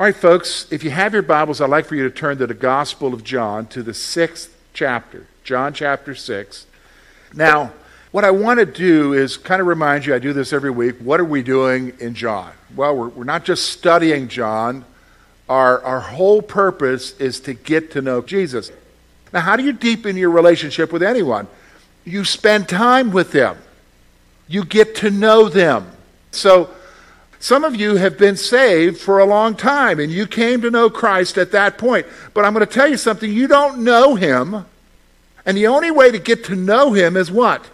All right, folks, if you have your Bibles, I'd like for you to turn to the Gospel of John, to the sixth chapter, John chapter 6. Now, what I want to do is kind of remind you, I do this every week. What are we doing in John? Well, we're, we're not just studying John, our, our whole purpose is to get to know Jesus. Now, how do you deepen your relationship with anyone? You spend time with them, you get to know them. So, some of you have been saved for a long time and you came to know Christ at that point. But I'm going to tell you something you don't know him. And the only way to get to know him is what?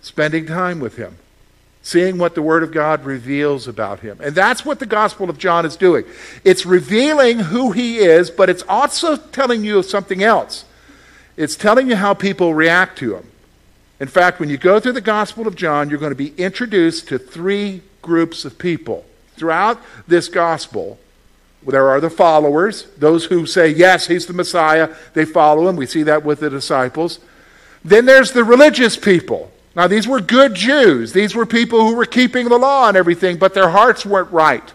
Spending time with him. Seeing what the Word of God reveals about him. And that's what the Gospel of John is doing. It's revealing who he is, but it's also telling you of something else. It's telling you how people react to him. In fact, when you go through the Gospel of John, you're going to be introduced to three groups of people. Throughout this gospel, there are the followers, those who say, Yes, he's the Messiah. They follow him. We see that with the disciples. Then there's the religious people. Now, these were good Jews. These were people who were keeping the law and everything, but their hearts weren't right.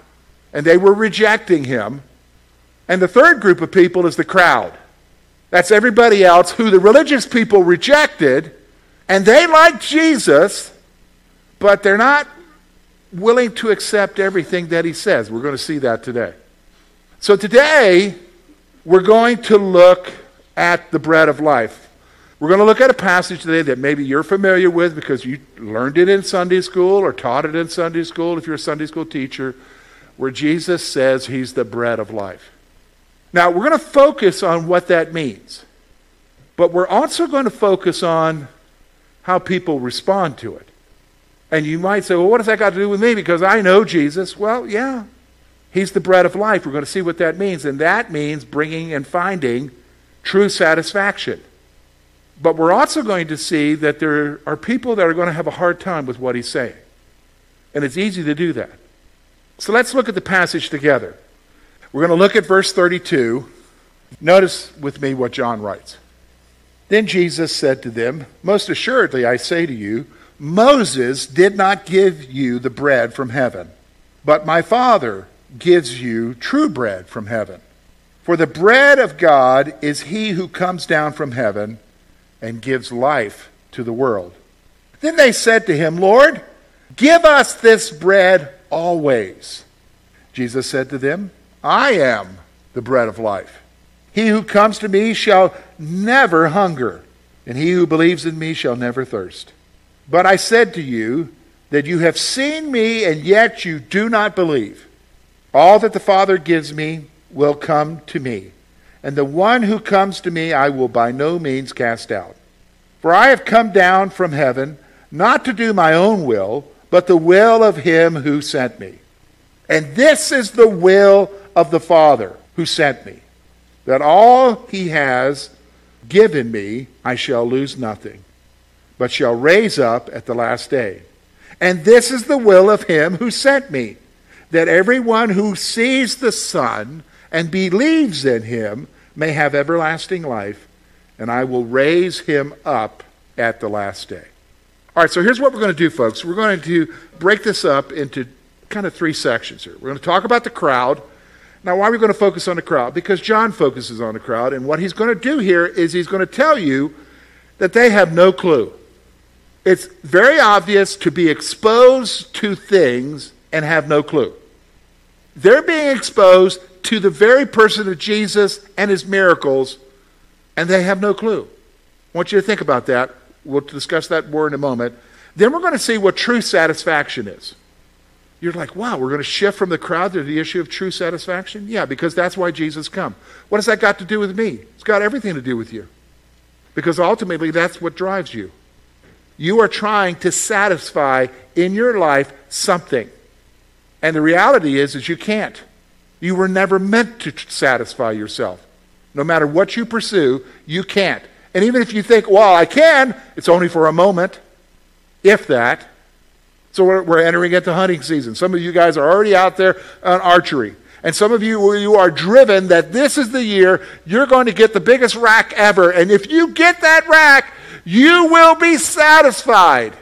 And they were rejecting him. And the third group of people is the crowd. That's everybody else who the religious people rejected, and they like Jesus, but they're not willing to accept everything that he says. We're going to see that today. So today, we're going to look at the bread of life. We're going to look at a passage today that maybe you're familiar with because you learned it in Sunday school or taught it in Sunday school if you're a Sunday school teacher, where Jesus says he's the bread of life. Now, we're going to focus on what that means, but we're also going to focus on how people respond to it. And you might say, well, what does that got to do with me? Because I know Jesus. Well, yeah. He's the bread of life. We're going to see what that means. And that means bringing and finding true satisfaction. But we're also going to see that there are people that are going to have a hard time with what he's saying. And it's easy to do that. So let's look at the passage together. We're going to look at verse 32. Notice with me what John writes. Then Jesus said to them, Most assuredly, I say to you, Moses did not give you the bread from heaven, but my Father gives you true bread from heaven. For the bread of God is he who comes down from heaven and gives life to the world. Then they said to him, Lord, give us this bread always. Jesus said to them, I am the bread of life. He who comes to me shall never hunger, and he who believes in me shall never thirst. But I said to you that you have seen me, and yet you do not believe. All that the Father gives me will come to me, and the one who comes to me I will by no means cast out. For I have come down from heaven not to do my own will, but the will of him who sent me. And this is the will of the Father who sent me, that all he has given me I shall lose nothing but shall raise up at the last day. And this is the will of him who sent me, that everyone who sees the Son and believes in him may have everlasting life, and I will raise him up at the last day. All right, so here's what we're going to do, folks. We're going to break this up into kind of three sections here. We're going to talk about the crowd. Now, why are we going to focus on the crowd? Because John focuses on the crowd, and what he's going to do here is he's going to tell you that they have no clue it's very obvious to be exposed to things and have no clue. They're being exposed to the very person of Jesus and his miracles, and they have no clue. I want you to think about that. We'll discuss that more in a moment. Then we're going to see what true satisfaction is. You're like, wow, we're going to shift from the crowd to the issue of true satisfaction? Yeah, because that's why Jesus come. What has that got to do with me? It's got everything to do with you. Because ultimately, that's what drives you. You are trying to satisfy in your life something. And the reality is, is you can't. You were never meant to satisfy yourself. No matter what you pursue, you can't. And even if you think, well, I can, it's only for a moment, if that. So we're, we're entering into hunting season. Some of you guys are already out there on archery. And some of you, you are driven that this is the year you're going to get the biggest rack ever. And if you get that rack, you will be satisfied.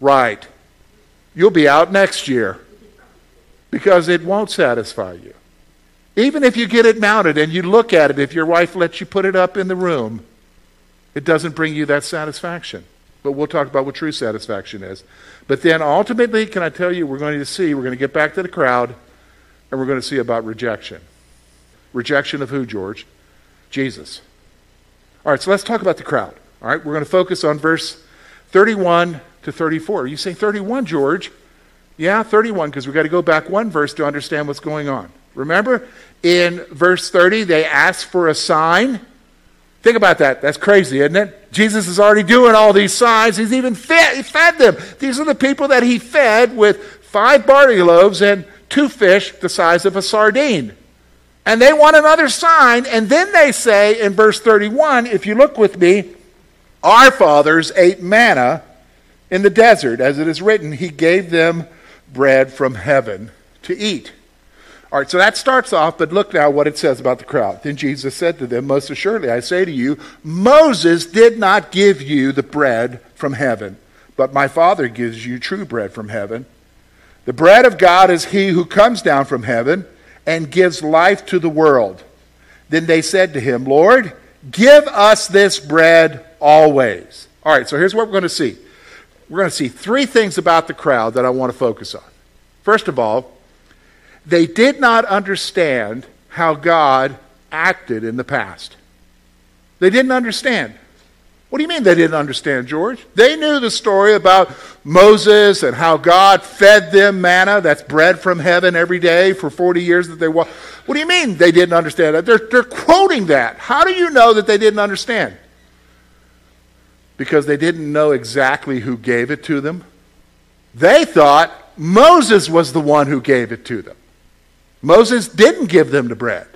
Right. You'll be out next year because it won't satisfy you. Even if you get it mounted and you look at it, if your wife lets you put it up in the room, it doesn't bring you that satisfaction. But we'll talk about what true satisfaction is. But then ultimately, can I tell you, we're going to see, we're going to get back to the crowd, and we're going to see about rejection. Rejection of who, George? Jesus. All right, so let's talk about the crowd. All right, we're going to focus on verse 31 to 34. You say 31, George? Yeah, 31, because we've got to go back one verse to understand what's going on. Remember, in verse 30, they ask for a sign. Think about that. That's crazy, isn't it? Jesus is already doing all these signs. He's even fed, he fed them. These are the people that he fed with five barley loaves and two fish the size of a sardine. And they want another sign. And then they say in verse 31, if you look with me, our fathers ate manna in the desert. As it is written, he gave them bread from heaven to eat. All right, so that starts off, but look now what it says about the crowd. Then Jesus said to them, Most assuredly, I say to you, Moses did not give you the bread from heaven, but my Father gives you true bread from heaven. The bread of God is he who comes down from heaven and gives life to the world. Then they said to him, Lord, give us this bread always. All right, so here's what we're going to see. We're going to see three things about the crowd that I want to focus on. First of all, they did not understand how God acted in the past. They didn't understand. What do you mean they didn't understand, George? They knew the story about Moses and how God fed them manna, that's bread from heaven every day for 40 years that they walked. What do you mean they didn't understand that? They're, they're quoting that. How do you know that they didn't understand? Because they didn't know exactly who gave it to them. They thought Moses was the one who gave it to them. Moses didn't give them the bread.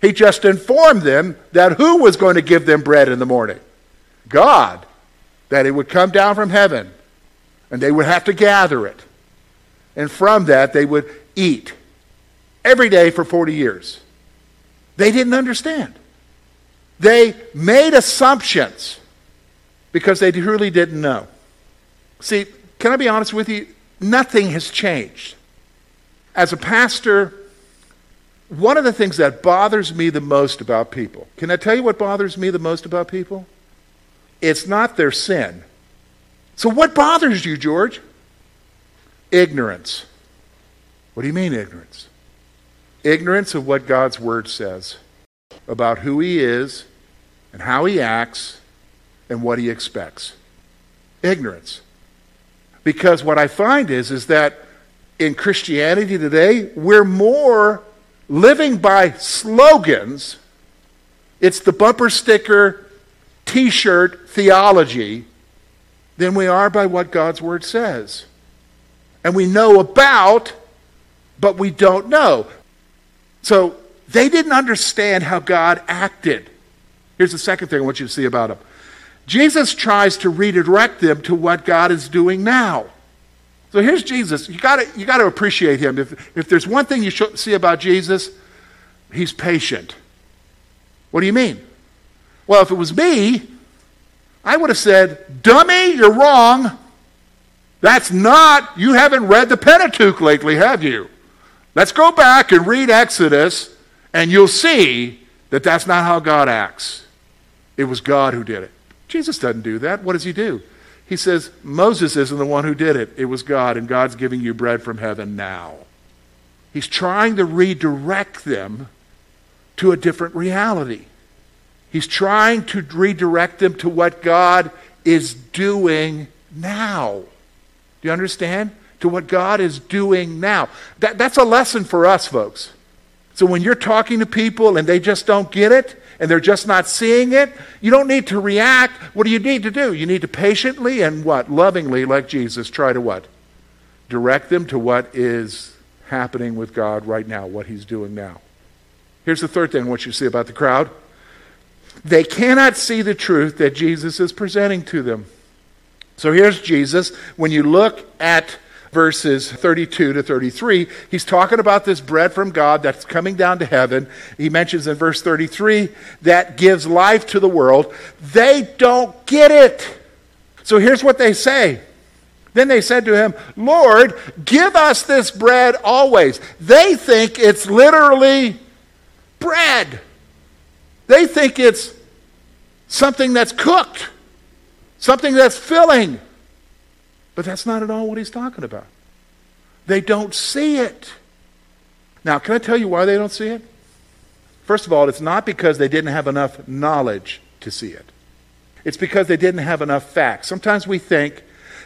He just informed them that who was going to give them bread in the morning? God. That it would come down from heaven and they would have to gather it. And from that, they would eat every day for 40 years. They didn't understand. They made assumptions because they truly didn't know. See, can I be honest with you? Nothing has changed. As a pastor, one of the things that bothers me the most about people, can I tell you what bothers me the most about people? It's not their sin. So, what bothers you, George? Ignorance. What do you mean, ignorance? Ignorance of what God's Word says about who He is and how He acts and what He expects. Ignorance. Because what I find is, is that in Christianity today, we're more living by slogans. It's the bumper sticker, t shirt theology than we are by what God's Word says. And we know about, but we don't know. So they didn't understand how God acted. Here's the second thing I want you to see about them Jesus tries to redirect them to what God is doing now. So here's Jesus. You got you to appreciate him. If, if there's one thing you should see about Jesus, he's patient. What do you mean? Well, if it was me, I would have said, Dummy, you're wrong. That's not, you haven't read the Pentateuch lately, have you? Let's go back and read Exodus, and you'll see that that's not how God acts. It was God who did it. Jesus doesn't do that. What does he do? He says, Moses isn't the one who did it. It was God, and God's giving you bread from heaven now. He's trying to redirect them to a different reality. He's trying to redirect them to what God is doing now. Do you understand? To what God is doing now. That, that's a lesson for us, folks. So when you're talking to people and they just don't get it and they're just not seeing it, you don't need to react. What do you need to do? You need to patiently and what? Lovingly, like Jesus, try to what? Direct them to what is happening with God right now, what He's doing now. Here's the third thing I want you to see about the crowd They cannot see the truth that Jesus is presenting to them. So here's Jesus. When you look at verses 32 to 33, he's talking about this bread from God that's coming down to heaven. He mentions in verse 33 that gives life to the world. They don't get it. So here's what they say. Then they said to him, Lord, give us this bread always. They think it's literally bread. They think it's something that's cooked, something that's filling. But that's not at all what he's talking about. They don't see it. Now, can I tell you why they don't see it? First of all, it's not because they didn't have enough knowledge to see it. It's because they didn't have enough facts. Sometimes we think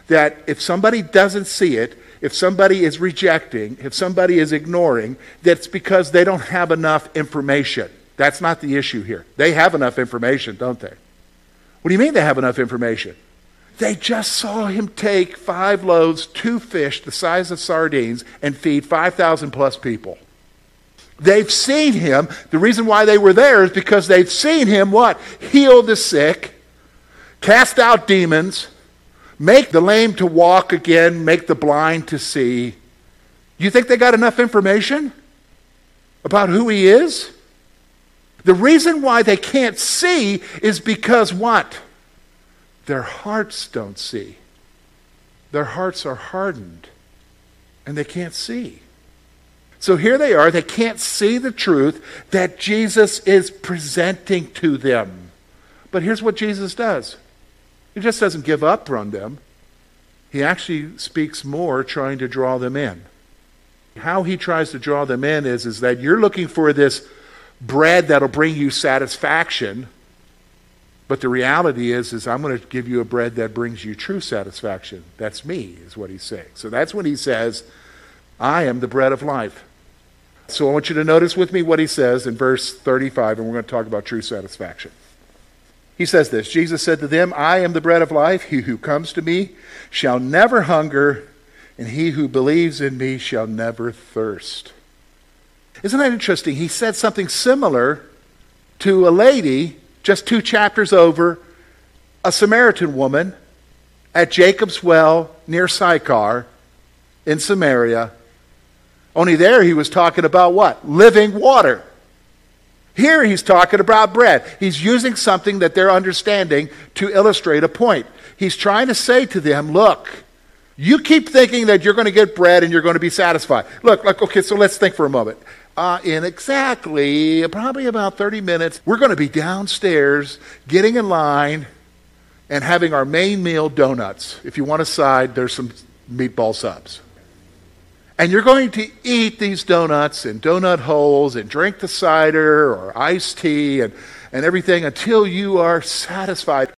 that if somebody doesn't see it, if somebody is rejecting, if somebody is ignoring, that's because they don't have enough information. That's not the issue here. They have enough information, don't they? What do you mean they have enough information? They just saw him take five loaves, two fish the size of sardines, and feed 5,000 plus people. They've seen him. The reason why they were there is because they've seen him what? Heal the sick, cast out demons, make the lame to walk again, make the blind to see. You think they got enough information about who he is? The reason why they can't see is because what? Their hearts don't see. Their hearts are hardened and they can't see. So here they are, they can't see the truth that Jesus is presenting to them. But here's what Jesus does He just doesn't give up on them, He actually speaks more, trying to draw them in. How He tries to draw them in is, is that you're looking for this bread that'll bring you satisfaction but the reality is, is I'm going to give you a bread that brings you true satisfaction. That's me, is what he's saying. So that's when he says, I am the bread of life. So I want you to notice with me what he says in verse 35, and we're going to talk about true satisfaction. He says this Jesus said to them, I am the bread of life. He who comes to me shall never hunger, and he who believes in me shall never thirst. Isn't that interesting? He said something similar to a lady just two chapters over, a Samaritan woman at Jacob's well near Sychar in Samaria. Only there he was talking about what? Living water. Here he's talking about bread. He's using something that they're understanding to illustrate a point. He's trying to say to them, look, you keep thinking that you're going to get bread and you're going to be satisfied. Look, look, okay, so let's think for a moment uh, in exactly probably about 30 minutes, we're going to be downstairs getting in line and having our main meal donuts. If you want a side, there's some meatball subs. And you're going to eat these donuts and donut holes and drink the cider or iced tea and, and everything until you are satisfied.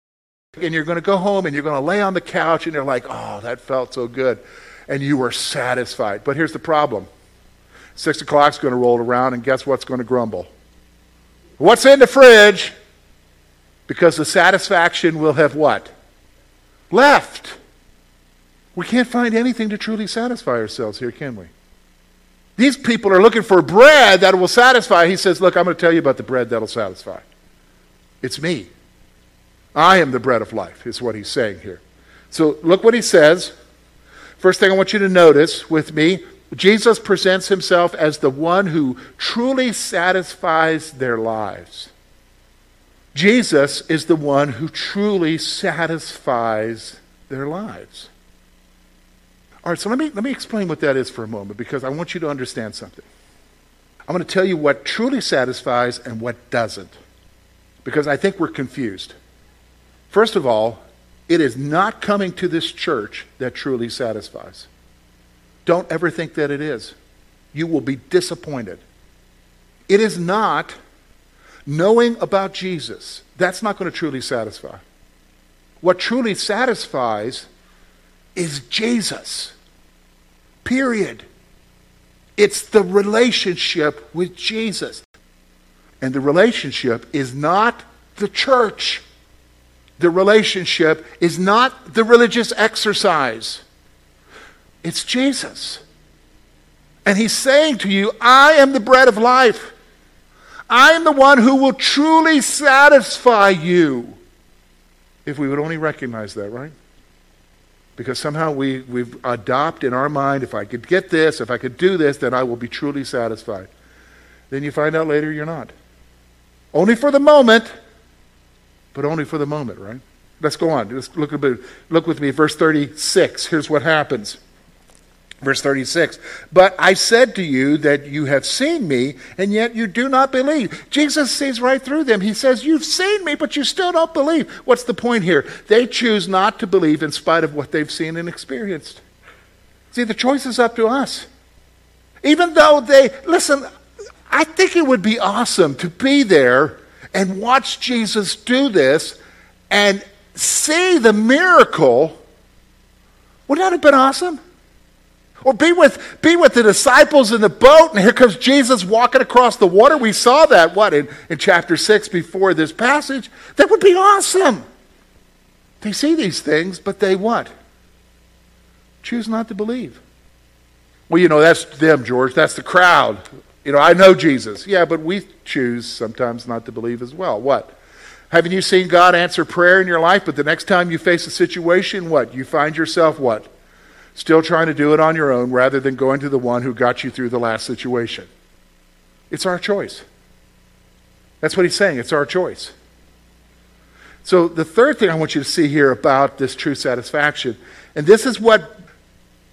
And you're going to go home and you're going to lay on the couch and you're like, oh, that felt so good. And you were satisfied. But here's the problem Six o'clock's going to roll around, and guess what's going to grumble? What's in the fridge? Because the satisfaction will have what? Left. We can't find anything to truly satisfy ourselves here, can we? These people are looking for bread that will satisfy. He says, Look, I'm going to tell you about the bread that'll satisfy. It's me. I am the bread of life, is what he's saying here. So look what he says. First thing I want you to notice with me Jesus presents himself as the one who truly satisfies their lives. Jesus is the one who truly satisfies their lives. All right, so let me, let me explain what that is for a moment because I want you to understand something. I'm going to tell you what truly satisfies and what doesn't because I think we're confused. First of all, it is not coming to this church that truly satisfies. Don't ever think that it is. You will be disappointed. It is not knowing about Jesus. That's not going to truly satisfy. What truly satisfies is Jesus. Period. It's the relationship with Jesus. And the relationship is not the church. The relationship is not the religious exercise. It's Jesus. And he's saying to you, I am the bread of life. I am the one who will truly satisfy you. If we would only recognize that, right? Because somehow we, we've adopt in our mind, if I could get this, if I could do this, then I will be truly satisfied. Then you find out later you're not. Only for the moment, but only for the moment, right? Let's go on. Let's look a bit. Look with me, verse 36. Here's what happens. Verse 36 But I said to you that you have seen me, and yet you do not believe. Jesus sees right through them. He says, You've seen me, but you still don't believe. What's the point here? They choose not to believe in spite of what they've seen and experienced. See, the choice is up to us. Even though they, listen, I think it would be awesome to be there and watch Jesus do this and see the miracle. Wouldn't that have been awesome? Or be with, be with the disciples in the boat, and here comes Jesus walking across the water. We saw that, what, in, in chapter 6 before this passage? That would be awesome. They see these things, but they what? Choose not to believe. Well, you know, that's them, George. That's the crowd. You know, I know Jesus. Yeah, but we choose sometimes not to believe as well. What? Haven't you seen God answer prayer in your life, but the next time you face a situation, what? You find yourself what? Still trying to do it on your own rather than going to the one who got you through the last situation. It's our choice. That's what he's saying. It's our choice. So, the third thing I want you to see here about this true satisfaction, and this is what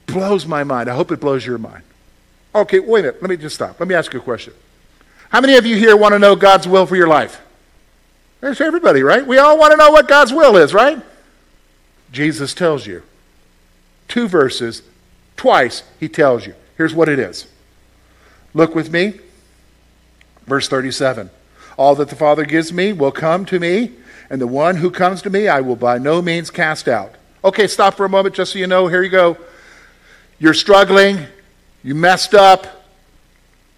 blows my mind. I hope it blows your mind. Okay, wait a minute. Let me just stop. Let me ask you a question. How many of you here want to know God's will for your life? There's everybody, right? We all want to know what God's will is, right? Jesus tells you two verses, twice he tells you. Here's what it is. Look with me. Verse 37. All that the Father gives me will come to me, and the one who comes to me I will by no means cast out. Okay, stop for a moment just so you know. Here you go. You're struggling. You messed up.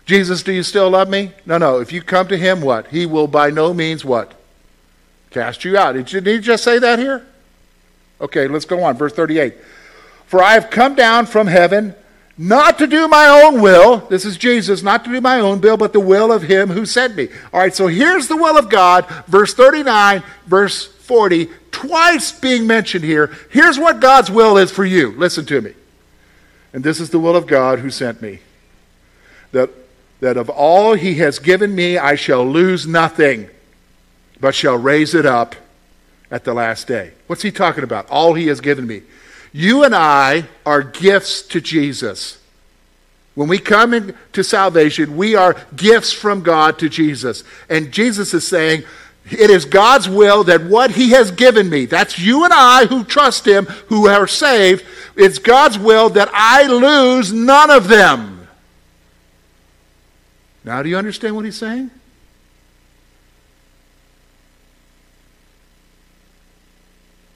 Jesus, do you still love me? No, no. If you come to him, what? He will by no means what? Cast you out. Did you, did just say that here? Okay, let's go on. Verse 38. For I have come down from heaven not to do my own will. This is Jesus, not to do my own will, but the will of him who sent me. All right, so here's the will of God, verse 39, verse 40, twice being mentioned here. Here's what God's will is for you. Listen to me. And this is the will of God who sent me. That, that of all he has given me, I shall lose nothing, but shall raise it up at the last day. What's he talking about? All he has given me. You and I are gifts to Jesus. When we come into salvation, we are gifts from God to Jesus. And Jesus is saying, it is God's will that what He has given me, that's you and I who trust Him, who are saved, it's God's will that I lose none of them. Now, do you understand what He's saying?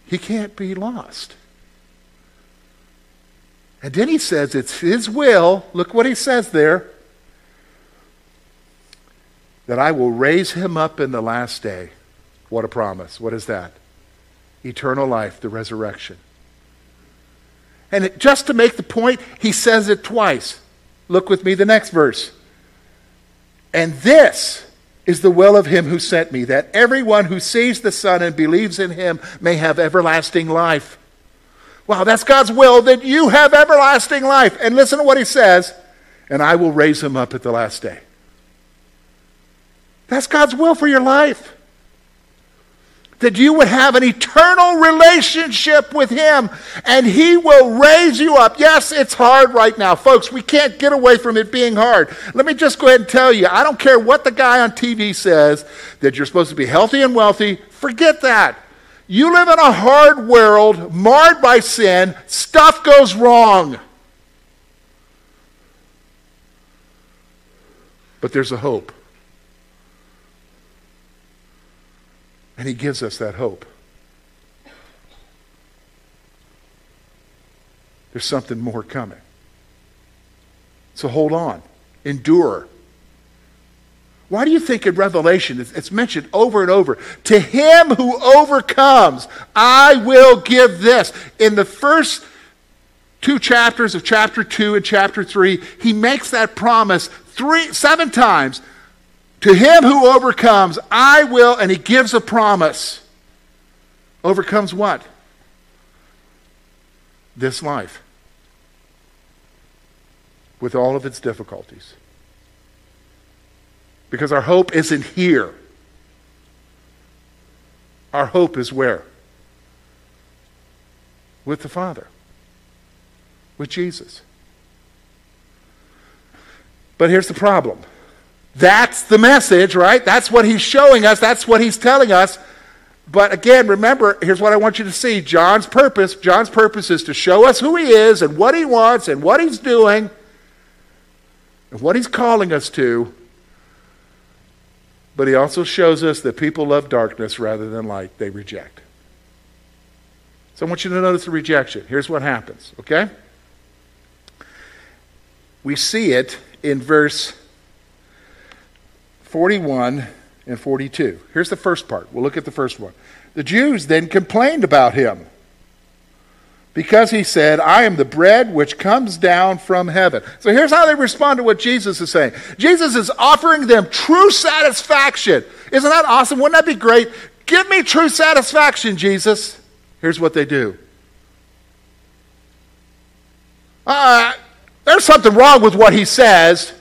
He can't be lost. And then he says it's his will, look what he says there, that I will raise him up in the last day. What a promise. What is that? Eternal life, the resurrection. And it, just to make the point, he says it twice. Look with me, the next verse. And this is the will of him who sent me, that everyone who sees the Son and believes in him may have everlasting life. Wow, that's God's will that you have everlasting life. And listen to what he says, and I will raise him up at the last day. That's God's will for your life. That you would have an eternal relationship with Him and He will raise you up. Yes, it's hard right now. Folks, we can't get away from it being hard. Let me just go ahead and tell you I don't care what the guy on TV says that you're supposed to be healthy and wealthy. Forget that. You live in a hard world marred by sin, stuff goes wrong. But there's a hope. And He gives us that hope. There's something more coming. So hold on, endure. Why do you think in Revelation it's mentioned over and over? To him who overcomes, I will give this. In the first two chapters of chapter 2 and chapter 3, he makes that promise three, seven times. To him who overcomes, I will, and he gives a promise. Overcomes what? This life. With all of its difficulties. Because our hope isn't here. Our hope is where? With the Father, with Jesus. But here's the problem that's the message, right? That's what he's showing us, that's what he's telling us. But again, remember, here's what I want you to see John's purpose. John's purpose is to show us who he is and what he wants and what he's doing and what he's calling us to. But he also shows us that people love darkness rather than light. They reject. So I want you to notice the rejection. Here's what happens, okay? We see it in verse 41 and 42. Here's the first part. We'll look at the first one. The Jews then complained about him because he said, I am the bread which comes down from heaven. So here's how they respond to what Jesus is saying Jesus is offering them true satisfaction. Isn't that awesome? Wouldn't that be great? Give me true satisfaction, Jesus. Here's what they do. Uh, there's something wrong with what he says.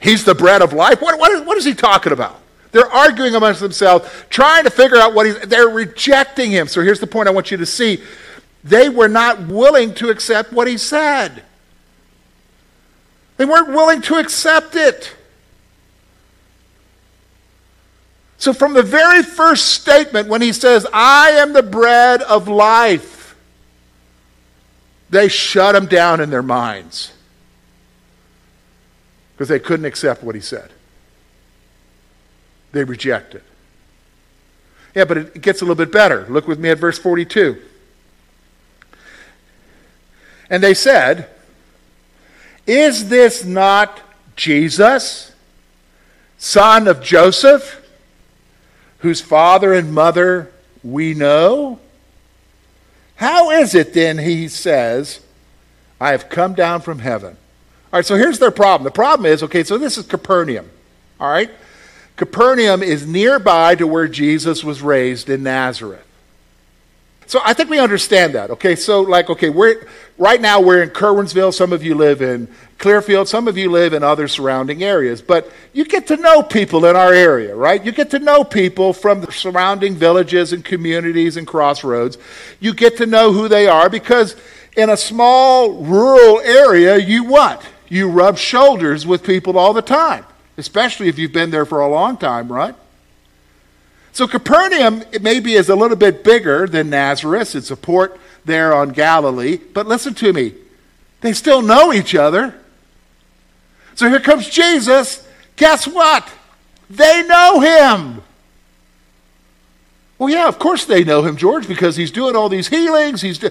He's the bread of life. What, what, is, what is he talking about? They're arguing amongst themselves, trying to figure out what he's. They're rejecting him. So here's the point I want you to see. They were not willing to accept what he said. They weren't willing to accept it. So, from the very first statement, when he says, I am the bread of life, they shut him down in their minds because they couldn't accept what he said. They reject it. Yeah, but it gets a little bit better. Look with me at verse 42. And they said, Is this not Jesus, son of Joseph, whose father and mother we know? How is it then, he says, I have come down from heaven? All right, so here's their problem. The problem is okay, so this is Capernaum. All right? Capernaum is nearby to where Jesus was raised in Nazareth. So I think we understand that. Okay, so like, okay, we're right now we're in Curwensville. Some of you live in Clearfield. Some of you live in other surrounding areas. But you get to know people in our area, right? You get to know people from the surrounding villages and communities and crossroads. You get to know who they are because in a small rural area, you what? You rub shoulders with people all the time, especially if you've been there for a long time, right? So Capernaum, it maybe is a little bit bigger than Nazareth. It's a port there on Galilee. But listen to me. They still know each other. So here comes Jesus. Guess what? They know him. Well, yeah, of course they know him, George, because he's doing all these healings. He's do-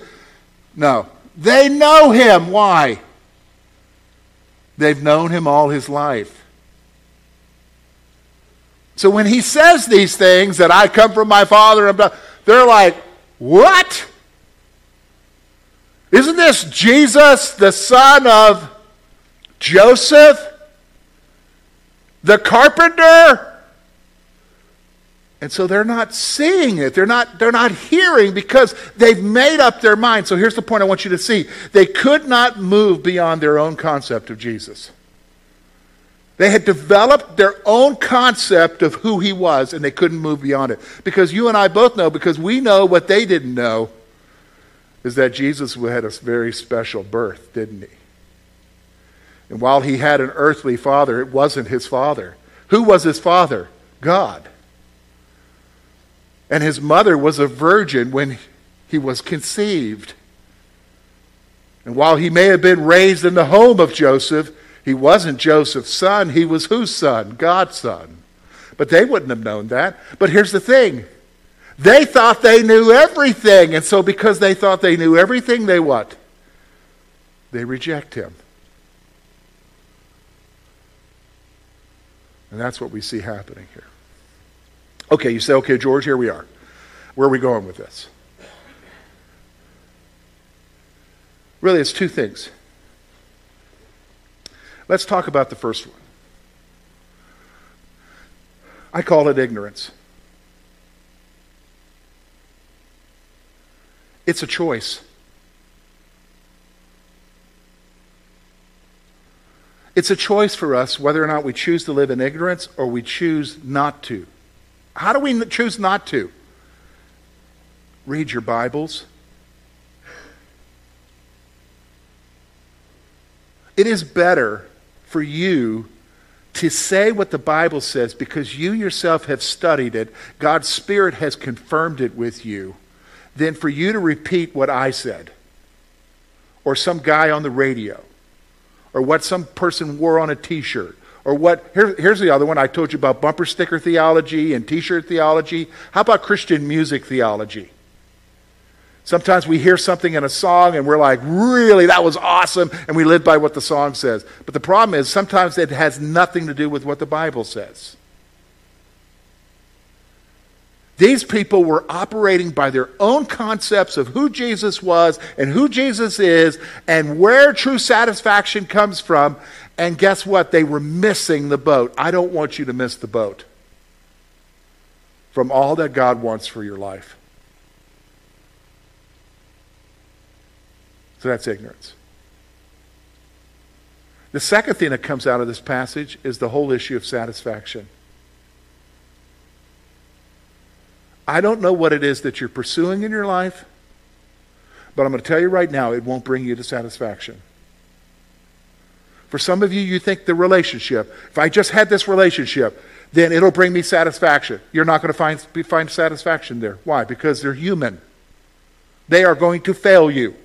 no, they know him. Why? They've known him all his life. So when he says these things that I come from my father, they're like, what? Isn't this Jesus, the son of Joseph, the carpenter? And so they're not seeing it. They're not, they're not hearing because they've made up their mind. So here's the point I want you to see. They could not move beyond their own concept of Jesus. They had developed their own concept of who he was, and they couldn't move beyond it. Because you and I both know, because we know what they didn't know, is that Jesus had a very special birth, didn't he? And while he had an earthly father, it wasn't his father. Who was his father? God. And his mother was a virgin when he was conceived. And while he may have been raised in the home of Joseph, he wasn't Joseph's son, he was whose son? God's son. But they wouldn't have known that. But here's the thing they thought they knew everything. And so, because they thought they knew everything, they what? They reject him. And that's what we see happening here. Okay, you say, okay, George, here we are. Where are we going with this? Really, it's two things. Let's talk about the first one. I call it ignorance. It's a choice. It's a choice for us whether or not we choose to live in ignorance or we choose not to. How do we choose not to? Read your Bibles. It is better for you to say what the Bible says because you yourself have studied it, God's Spirit has confirmed it with you, than for you to repeat what I said or some guy on the radio or what some person wore on a t shirt or what, here, here's the other one. I told you about bumper sticker theology and t shirt theology. How about Christian music theology? Sometimes we hear something in a song and we're like, really, that was awesome, and we live by what the song says. But the problem is sometimes it has nothing to do with what the Bible says. These people were operating by their own concepts of who Jesus was and who Jesus is and where true satisfaction comes from. And guess what? They were missing the boat. I don't want you to miss the boat from all that God wants for your life. So that's ignorance. The second thing that comes out of this passage is the whole issue of satisfaction. I don't know what it is that you're pursuing in your life, but I'm going to tell you right now, it won't bring you to satisfaction. For some of you, you think the relationship, if I just had this relationship, then it'll bring me satisfaction. You're not going to find, find satisfaction there. Why? Because they're human. They are going to fail you.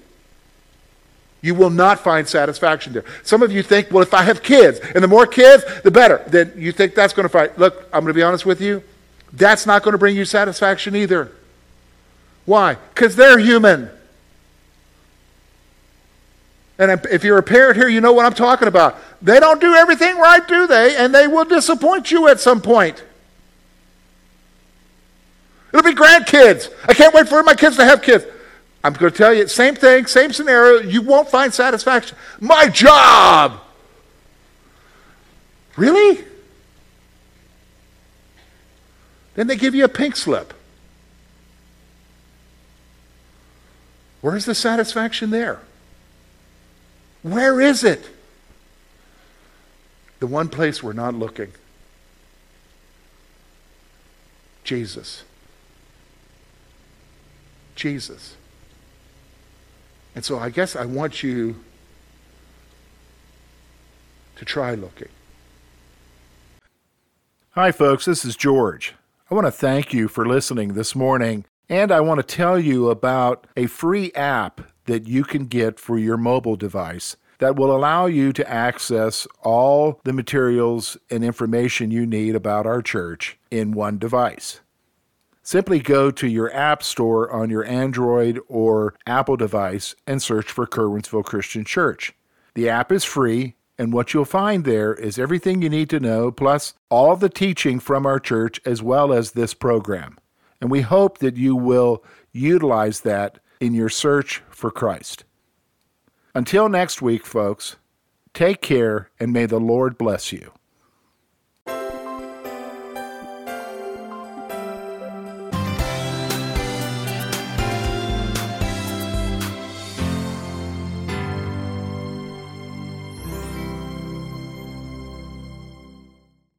You will not find satisfaction there. Some of you think, well, if I have kids, and the more kids, the better. Then you think that's going to fight. Look, I'm going to be honest with you. That's not going to bring you satisfaction either. Why? Because they're human. And if you're a parent here, you know what I'm talking about. They don't do everything right, do they? And they will disappoint you at some point. It'll be grandkids. I can't wait for my kids to have kids. I'm going to tell you, same thing, same scenario. You won't find satisfaction. My job. Really? Then they give you a pink slip. Where's the satisfaction there? Where is it? The one place we're not looking Jesus. Jesus. And so I guess I want you to try looking. Hi, folks. This is George. I want to thank you for listening this morning, and I want to tell you about a free app that you can get for your mobile device that will allow you to access all the materials and information you need about our church in one device. Simply go to your App Store on your Android or Apple device and search for Curwensville Christian Church. The app is free and what you'll find there is everything you need to know, plus all the teaching from our church, as well as this program. And we hope that you will utilize that in your search for Christ. Until next week, folks, take care and may the Lord bless you.